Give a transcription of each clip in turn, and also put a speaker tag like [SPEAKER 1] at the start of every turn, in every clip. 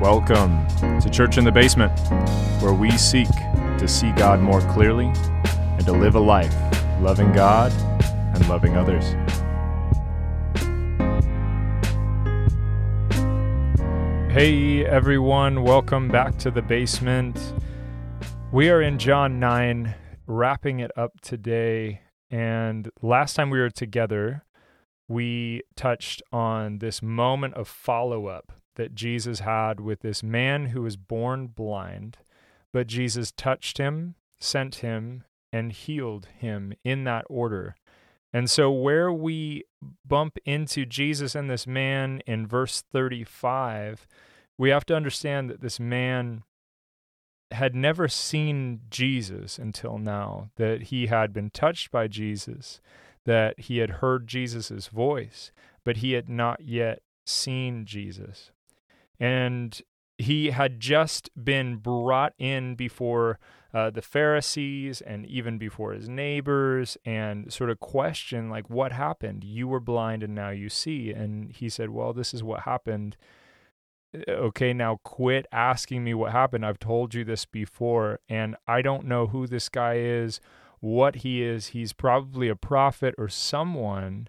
[SPEAKER 1] Welcome to Church in the Basement, where we seek to see God more clearly and to live a life loving God and loving others. Hey everyone, welcome back to the basement. We are in John 9, wrapping it up today. And last time we were together, we touched on this moment of follow up that Jesus had with this man who was born blind, but Jesus touched him, sent him, and healed him in that order. And so, where we bump into Jesus and this man in verse 35, we have to understand that this man had never seen Jesus until now, that he had been touched by Jesus, that he had heard Jesus' voice, but he had not yet seen Jesus. And he had just been brought in before uh, the Pharisees and even before his neighbors and sort of questioned, like, what happened? You were blind and now you see. And he said, well, this is what happened. Uh, okay, now quit asking me what happened. I've told you this before, and I don't know who this guy is, what he is. He's probably a prophet or someone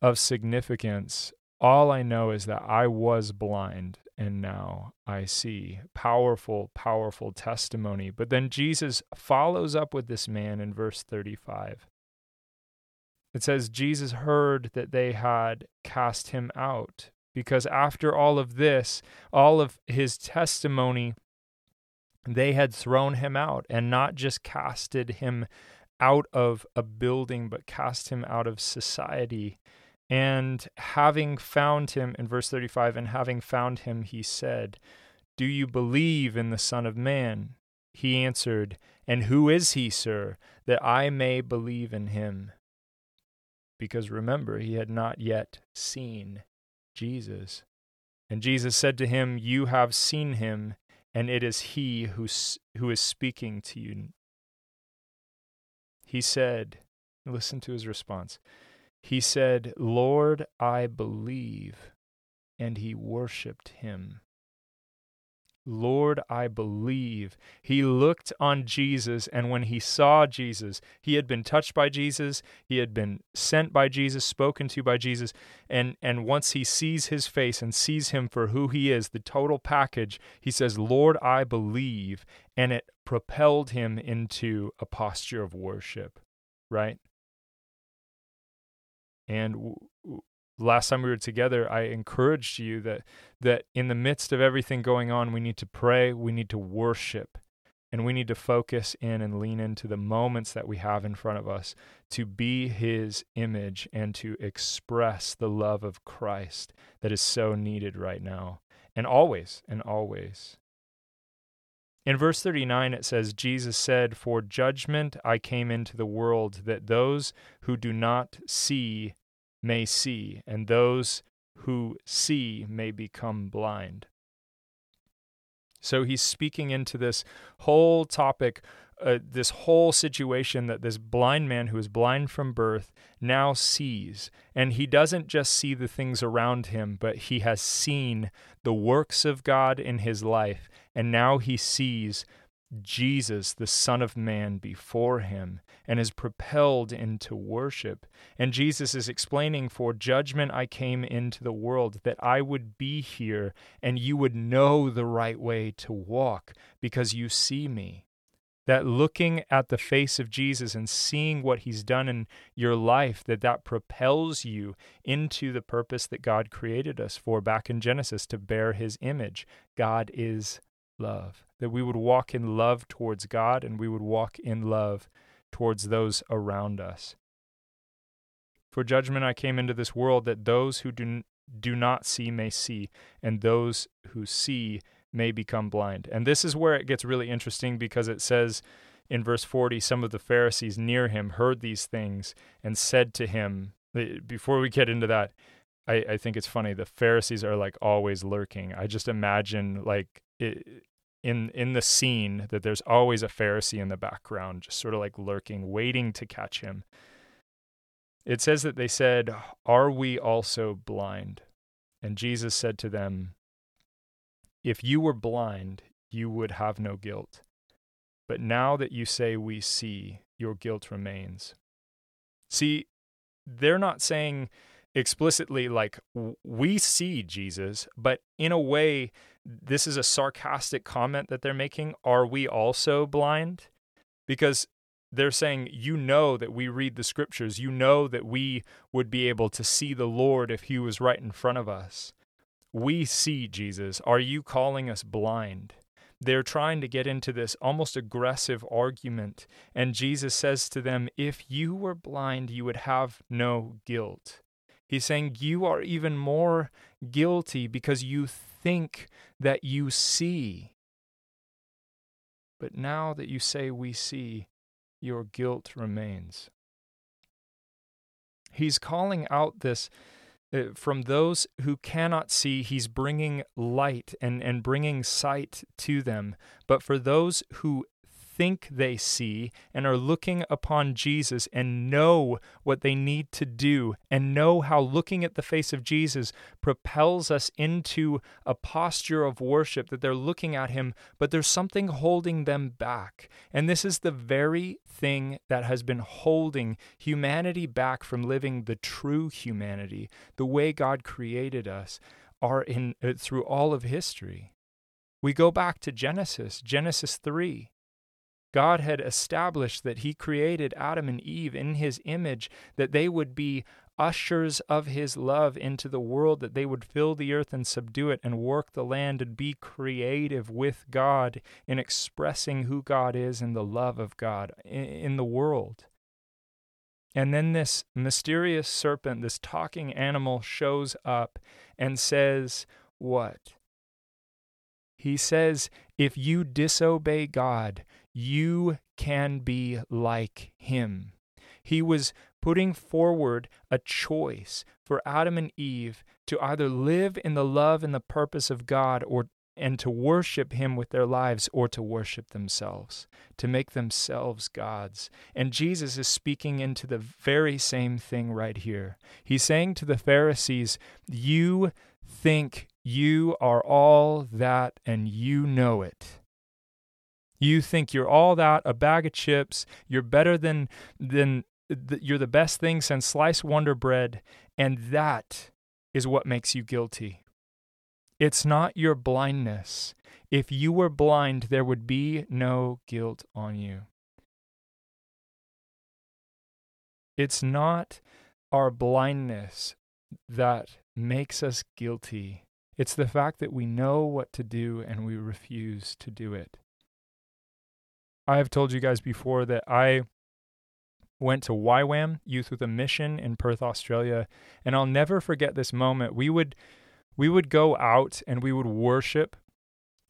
[SPEAKER 1] of significance all I know is that I was blind and now I see. Powerful, powerful testimony. But then Jesus follows up with this man in verse 35. It says, Jesus heard that they had cast him out because after all of this, all of his testimony, they had thrown him out and not just casted him out of a building, but cast him out of society and having found him, in verse 35, and having found him, he said, Do you believe in the Son of Man? He answered, And who is he, sir, that I may believe in him? Because remember, he had not yet seen Jesus. And Jesus said to him, You have seen him, and it is he who, who is speaking to you. He said, Listen to his response. He said, Lord, I believe. And he worshiped him. Lord, I believe. He looked on Jesus, and when he saw Jesus, he had been touched by Jesus, he had been sent by Jesus, spoken to by Jesus, and, and once he sees his face and sees him for who he is, the total package, he says, Lord, I believe, and it propelled him into a posture of worship, right? And w- last time we were together, I encouraged you that that in the midst of everything going on, we need to pray, we need to worship, and we need to focus in and lean into the moments that we have in front of us to be His image and to express the love of Christ that is so needed right now, and always, and always. In verse 39, it says, Jesus said, For judgment I came into the world, that those who do not see may see, and those who see may become blind. So he's speaking into this whole topic, uh, this whole situation that this blind man who is blind from birth now sees. And he doesn't just see the things around him, but he has seen the works of God in his life. And now he sees Jesus, the Son of Man, before him and is propelled into worship. And Jesus is explaining, For judgment I came into the world, that I would be here and you would know the right way to walk because you see me. That looking at the face of Jesus and seeing what he's done in your life, that that propels you into the purpose that God created us for back in Genesis to bear his image. God is love, that we would walk in love towards God and we would walk in love towards those around us. For judgment I came into this world that those who do, do not see may see, and those who see may become blind. And this is where it gets really interesting because it says in verse 40 some of the Pharisees near him heard these things and said to him, before we get into that, I, I think it's funny. The Pharisees are like always lurking. I just imagine like it, in in the scene that there's always a Pharisee in the background, just sort of like lurking, waiting to catch him. It says that they said, Are we also blind? And Jesus said to them, if you were blind, you would have no guilt. But now that you say we see, your guilt remains. See, they're not saying explicitly like we see Jesus, but in a way, this is a sarcastic comment that they're making. Are we also blind? Because they're saying, you know that we read the scriptures. You know that we would be able to see the Lord if he was right in front of us. We see Jesus. Are you calling us blind? They're trying to get into this almost aggressive argument. And Jesus says to them, If you were blind, you would have no guilt. He's saying, You are even more guilty because you think that you see. But now that you say we see, your guilt remains. He's calling out this uh, from those who cannot see, he's bringing light and, and bringing sight to them. But for those who think they see and are looking upon Jesus and know what they need to do and know how looking at the face of Jesus propels us into a posture of worship that they're looking at him, but there's something holding them back. And this is the very thing that has been holding humanity back from living the true humanity, the way God created us, are in uh, through all of history. We go back to Genesis, Genesis 3. God had established that He created Adam and Eve in His image, that they would be ushers of His love into the world, that they would fill the earth and subdue it and work the land and be creative with God in expressing who God is and the love of God in the world. And then this mysterious serpent, this talking animal, shows up and says, What? He says, If you disobey God, you can be like him. He was putting forward a choice for Adam and Eve to either live in the love and the purpose of God or and to worship him with their lives or to worship themselves, to make themselves gods. And Jesus is speaking into the very same thing right here. He's saying to the Pharisees, You think you are all that and you know it. You think you're all that, a bag of chips, you're better than than you're the best thing since sliced wonder bread, and that is what makes you guilty. It's not your blindness. If you were blind, there would be no guilt on you. It's not our blindness that makes us guilty. It's the fact that we know what to do and we refuse to do it. I have told you guys before that I went to YWAM, Youth with a Mission in Perth, Australia, and I'll never forget this moment. We would we would go out and we would worship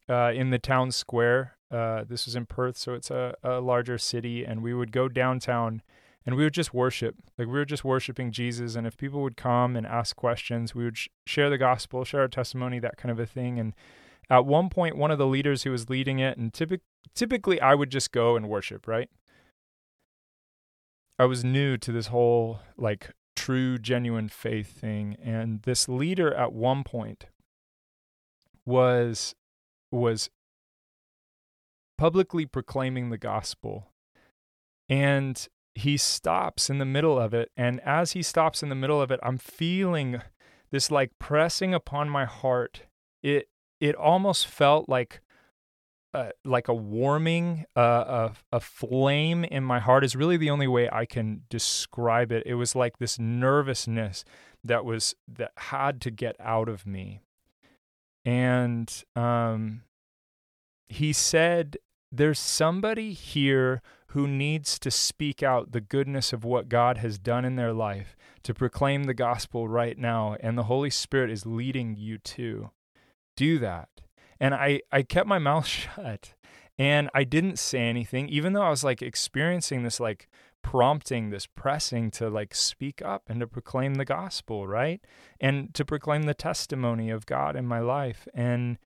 [SPEAKER 1] uh, in the town square. Uh, this was in Perth, so it's a, a larger city, and we would go downtown and we would just worship. Like we were just worshiping Jesus, and if people would come and ask questions, we would sh- share the gospel, share our testimony, that kind of a thing, and at one point, one of the leaders who was leading it, and typic- typically I would just go and worship, right? I was new to this whole like true, genuine faith thing. And this leader at one point was was publicly proclaiming the gospel. And he stops in the middle of it. And as he stops in the middle of it, I'm feeling this like pressing upon my heart. It it almost felt like uh, like a warming, uh, a, a flame in my heart is really the only way I can describe it. It was like this nervousness that was that had to get out of me, and um, he said, "There's somebody here who needs to speak out the goodness of what God has done in their life to proclaim the gospel right now, and the Holy Spirit is leading you to." Do that. And I, I kept my mouth shut and I didn't say anything, even though I was like experiencing this like prompting, this pressing to like speak up and to proclaim the gospel, right? And to proclaim the testimony of God in my life. And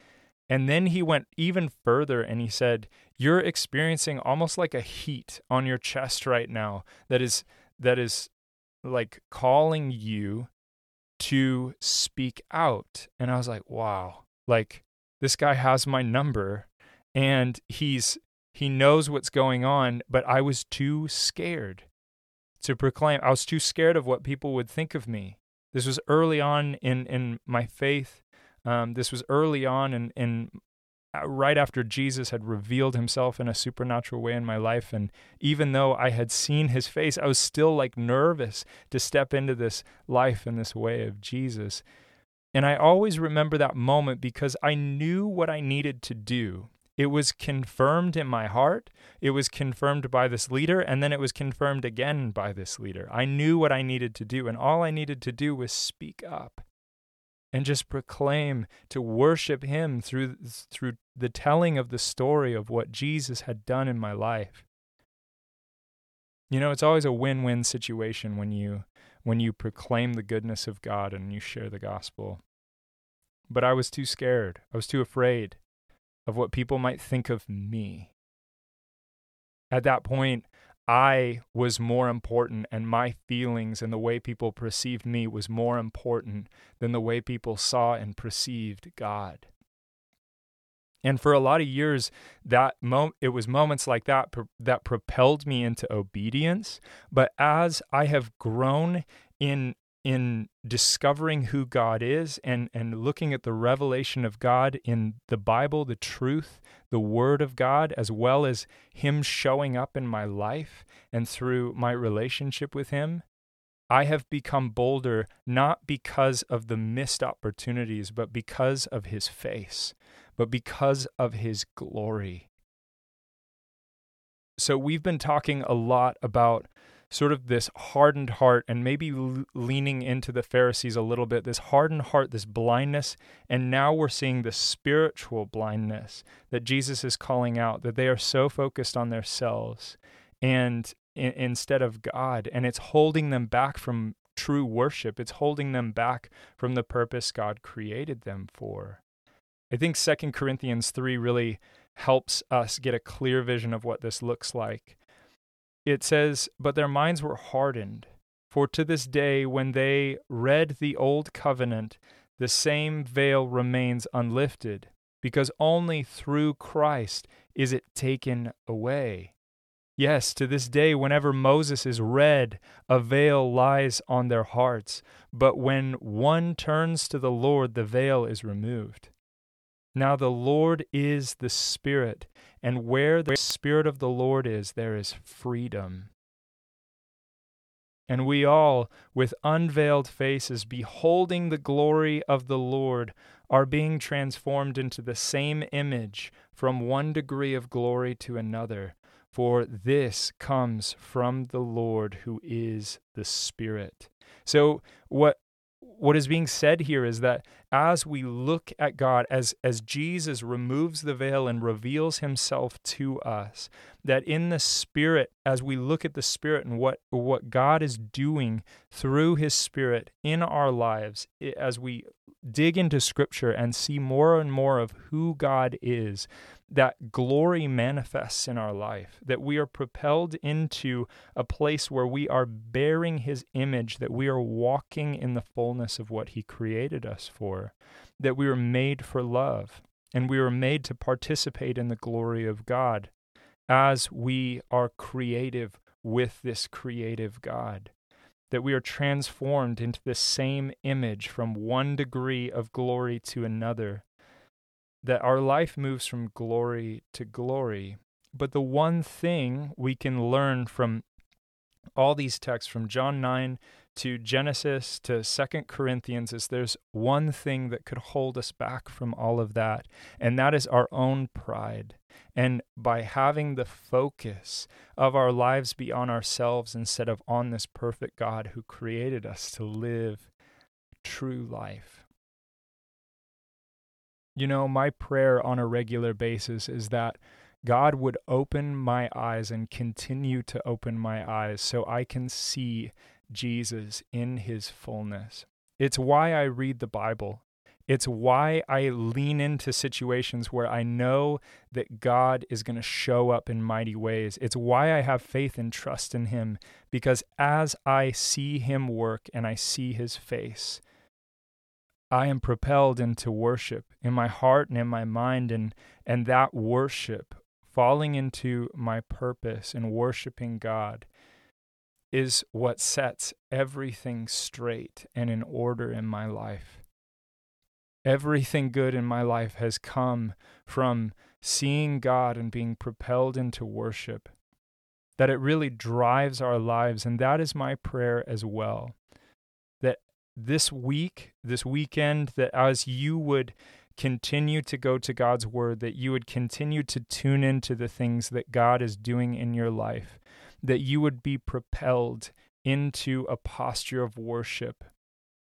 [SPEAKER 1] and then he went even further and he said, You're experiencing almost like a heat on your chest right now that is that is like calling you to speak out. And I was like, wow, like this guy has my number and he's he knows what's going on, but I was too scared to proclaim. I was too scared of what people would think of me. This was early on in in my faith. Um, this was early on in in uh, right after Jesus had revealed himself in a supernatural way in my life. And even though I had seen his face, I was still like nervous to step into this life in this way of Jesus. And I always remember that moment because I knew what I needed to do. It was confirmed in my heart. It was confirmed by this leader, and then it was confirmed again by this leader. I knew what I needed to do, and all I needed to do was speak up and just proclaim to worship him through through the telling of the story of what Jesus had done in my life. You know, it's always a win-win situation when you when you proclaim the goodness of God and you share the gospel. But I was too scared. I was too afraid of what people might think of me. At that point, I was more important and my feelings and the way people perceived me was more important than the way people saw and perceived God. And for a lot of years, that it was moments like that pr- that propelled me into obedience. But as I have grown in in discovering who God is and, and looking at the revelation of God in the Bible, the truth, the Word of God, as well as Him showing up in my life and through my relationship with Him, I have become bolder not because of the missed opportunities, but because of His face, but because of His glory. So, we've been talking a lot about sort of this hardened heart and maybe leaning into the Pharisees a little bit, this hardened heart, this blindness. And now we're seeing the spiritual blindness that Jesus is calling out, that they are so focused on themselves and in, instead of God. And it's holding them back from true worship, it's holding them back from the purpose God created them for. I think Second Corinthians 3 really helps us get a clear vision of what this looks like it says, But their minds were hardened. For to this day, when they read the Old Covenant, the same veil remains unlifted, because only through Christ is it taken away. Yes, to this day, whenever Moses is read, a veil lies on their hearts, but when one turns to the Lord, the veil is removed. Now the Lord is the Spirit, and where the Spirit of the Lord is, there is freedom. And we all, with unveiled faces, beholding the glory of the Lord, are being transformed into the same image from one degree of glory to another. For this comes from the Lord who is the Spirit. So, what what is being said here is that as we look at God, as, as Jesus removes the veil and reveals himself to us, that in the Spirit, as we look at the Spirit and what, what God is doing through his Spirit in our lives, as we dig into Scripture and see more and more of who God is, that glory manifests in our life, that we are propelled into a place where we are bearing His image, that we are walking in the fullness of what He created us for, that we were made for love, and we were made to participate in the glory of God as we are creative with this creative God. That we are transformed into the same image from one degree of glory to another that our life moves from glory to glory. But the one thing we can learn from all these texts, from John 9 to Genesis to Second Corinthians, is there's one thing that could hold us back from all of that, and that is our own pride. And by having the focus of our lives be on ourselves instead of on this perfect God who created us to live true life. You know, my prayer on a regular basis is that God would open my eyes and continue to open my eyes so I can see Jesus in his fullness. It's why I read the Bible. It's why I lean into situations where I know that God is going to show up in mighty ways. It's why I have faith and trust in Him, because as I see Him work and I see His face, I am propelled into worship in my heart and in my mind and and that worship falling into my purpose and worshiping God is what sets everything straight and in order in my life. Everything good in my life has come from seeing God and being propelled into worship. That it really drives our lives. And that is my prayer as well. That this week, this weekend, that as you would continue to go to God's word, that you would continue to tune into the things that God is doing in your life, that you would be propelled into a posture of worship.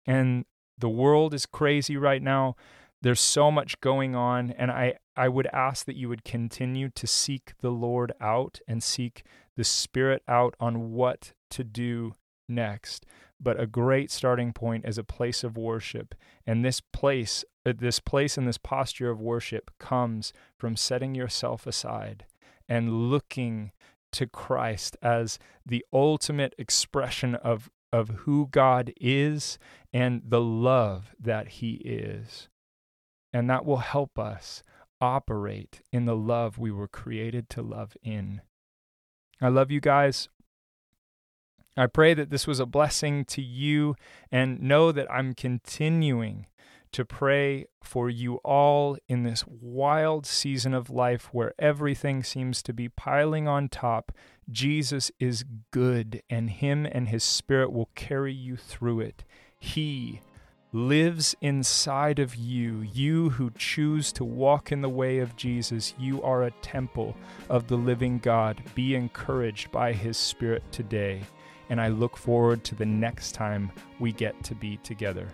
[SPEAKER 1] And the world is crazy right now. There's so much going on. And I, I would ask that you would continue to seek the Lord out and seek the Spirit out on what to do next. But a great starting point is a place of worship. And this place, uh, this place and this posture of worship comes from setting yourself aside and looking to Christ as the ultimate expression of, of who God is and the love that He is. And that will help us operate in the love we were created to love in. I love you guys. I pray that this was a blessing to you and know that I'm continuing to pray for you all in this wild season of life where everything seems to be piling on top. Jesus is good, and Him and His Spirit will carry you through it. He lives inside of you. You who choose to walk in the way of Jesus, you are a temple of the living God. Be encouraged by His Spirit today and I look forward to the next time we get to be together.